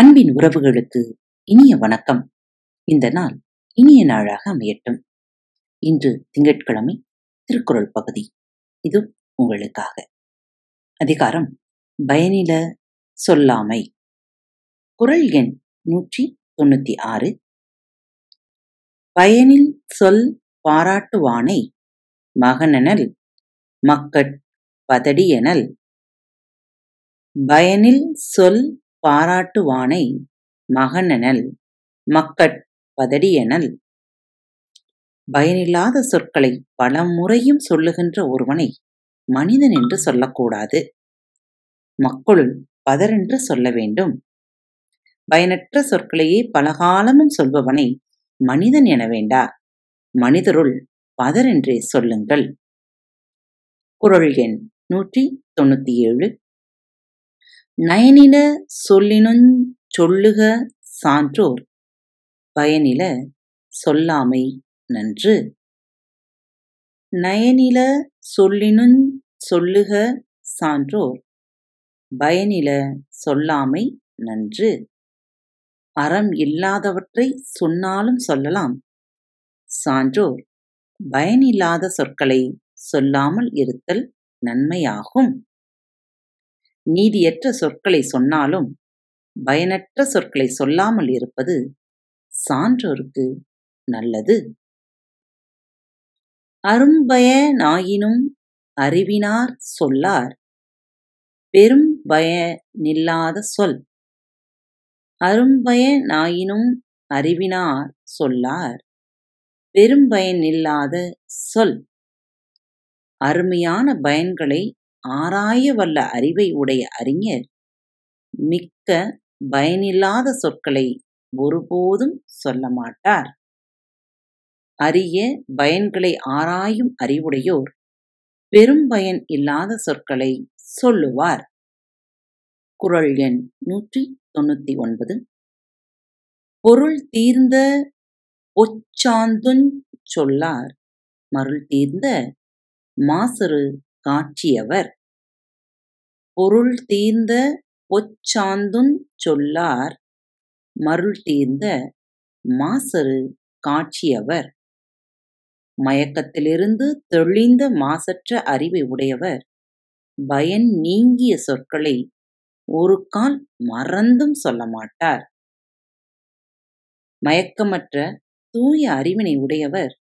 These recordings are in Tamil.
அன்பின் உறவுகளுக்கு இனிய வணக்கம். இந்த நாள் இனிய நாளாக அமையட்டும். இன்று திங்கட்கிழமை திருக்குறள் பகுதி. இது உங்களுக்காக. அதிகாரம் பயனில சொல்லாமை. குரல் எண் நூற்றி தொண்ணூத்தி ஆறு. பயனில் சொல் பாராட்டுவானை மகனெனல் மக்கட் பதடியெனல். பயனில் சொல் பாராட்டுவானை மகனெனல் மக்கட் பதடியெனல். பயனில்லாத சொற்களை பல முறையும் சொல்லுகின்ற ஒருவனை மனிதன் என்று சொல்லக்கூடாது. மக்களுள் பதரென்று சொல்ல வேண்டும். பயனற்ற சொற்களையே பலகாலமும் சொல்பவனை மனிதன் என வேண்டா. மனிதருள் பதரென்றே சொல்லுங்கள். குரல் எண் நூற்றி தொண்ணூத்தி ஏழு நயனில சொல்லினுஞ் சொல்லுக சான்றோர் பயனில சொல்லாமை நன்று. நயனில சொல்லினுஞ் சொல்லுக சான்றோர் பயனில சொல்லாமை நன்று. அறம் இல்லாதவற்றை சொன்னாலும் சொல்லலாம். சான்றோர் பயனில்லாத சொற்களை சொல்லாமல் இருத்தல் நன்மையாகும். நீதியற்ற சொற்களை சொன்னாலும் பயனற்ற சொற்களை சொல்லாமல் இருப்பது சான்றோருக்கு நல்லது. அரும்பய நாயினும் அறிவினார் சொல்லார் பெரும் பய நில்லாத சொல். அரும்பய நாயினும் அறிவினார் சொல்லார் பெரும்பயனில்லாத சொல். அருமையான பயன்களை ஆராய வல்ல அறிவை உடைய அறிஞர் மிக்க பயனில்லாத சொற்களை ஒருபோதும் சொல்ல மாட்டார். அரிய பயன்களை ஆராயும் அறிவுடையோர் பெரும் பயன் இல்லாத சொற்களை சொல்லுவார். குரல் எண் நூற்றி தொண்ணூத்தி ஒன்பது. பொருள் தீர்ந்த ஒச்சாந்துன் சொல்லார். மருள் தீர்ந்த மாசரு காட்சியவர். பொருள் தீர்ந்த பொச்சாந்துஞ் சொல்லார். மருள் தீர்ந்த மாசரு காட்சியவர். மயக்கத்திலிருந்து தெளிந்த மாசற்ற அறிவை உடையவர். பயன் நீங்கிய சொற்களை ஒரு கால் மறந்தும் சொல்ல மாட்டார் மயக்கமற்ற தூய அறிவினை உடையவர்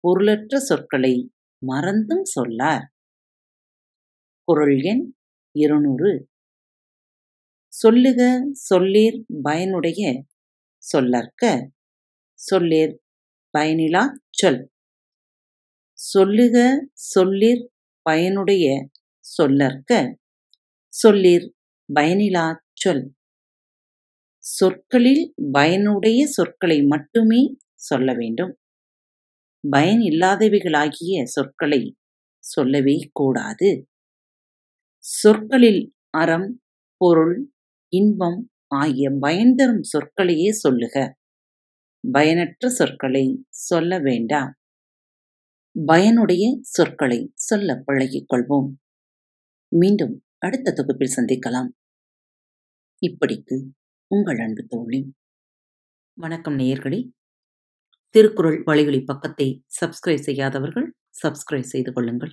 பொருளற்ற சொற்களை மறந்தும் சொல்லார். குரல் எண் இருநூறு. சொல்லுக சொல்லீர் பயனுடைய சொல்லற்க. சொல்லீர் பயனிலா சொல். சொல்லுக சொல்லீர் பயனுடைய சொல்லற்க. சொல்லீர் பயனிலா சொல். சொற்களில் பயனுடைய சொற்களை மட்டுமே சொல்ல வேண்டும். பயன் இல்லாதவைகளாகிய சொற்களை சொல்லவே கூடாது. சொற்களில் அறம் பொருள் இன்பம் ஆகிய பயன்தரும் சொற்களையே சொல்லுக. பயனற்ற சொற்களை சொல்ல வேண்டாம். பயனுடைய சொற்களை சொல்ல பழகிக் கொள்வோம். மீண்டும் அடுத்த தொகுப்பில் சந்திக்கலாம். இப்படிக்கு உங்கள் அன்பு தோழி. வணக்கம் நேயர்களே. திருக்குறள் வழிகளி பக்கத்தை சப்ஸ்கிரைப் செய்யாதவர்கள் சப்ஸ்கிரைப் செய்து கொள்ளுங்கள்.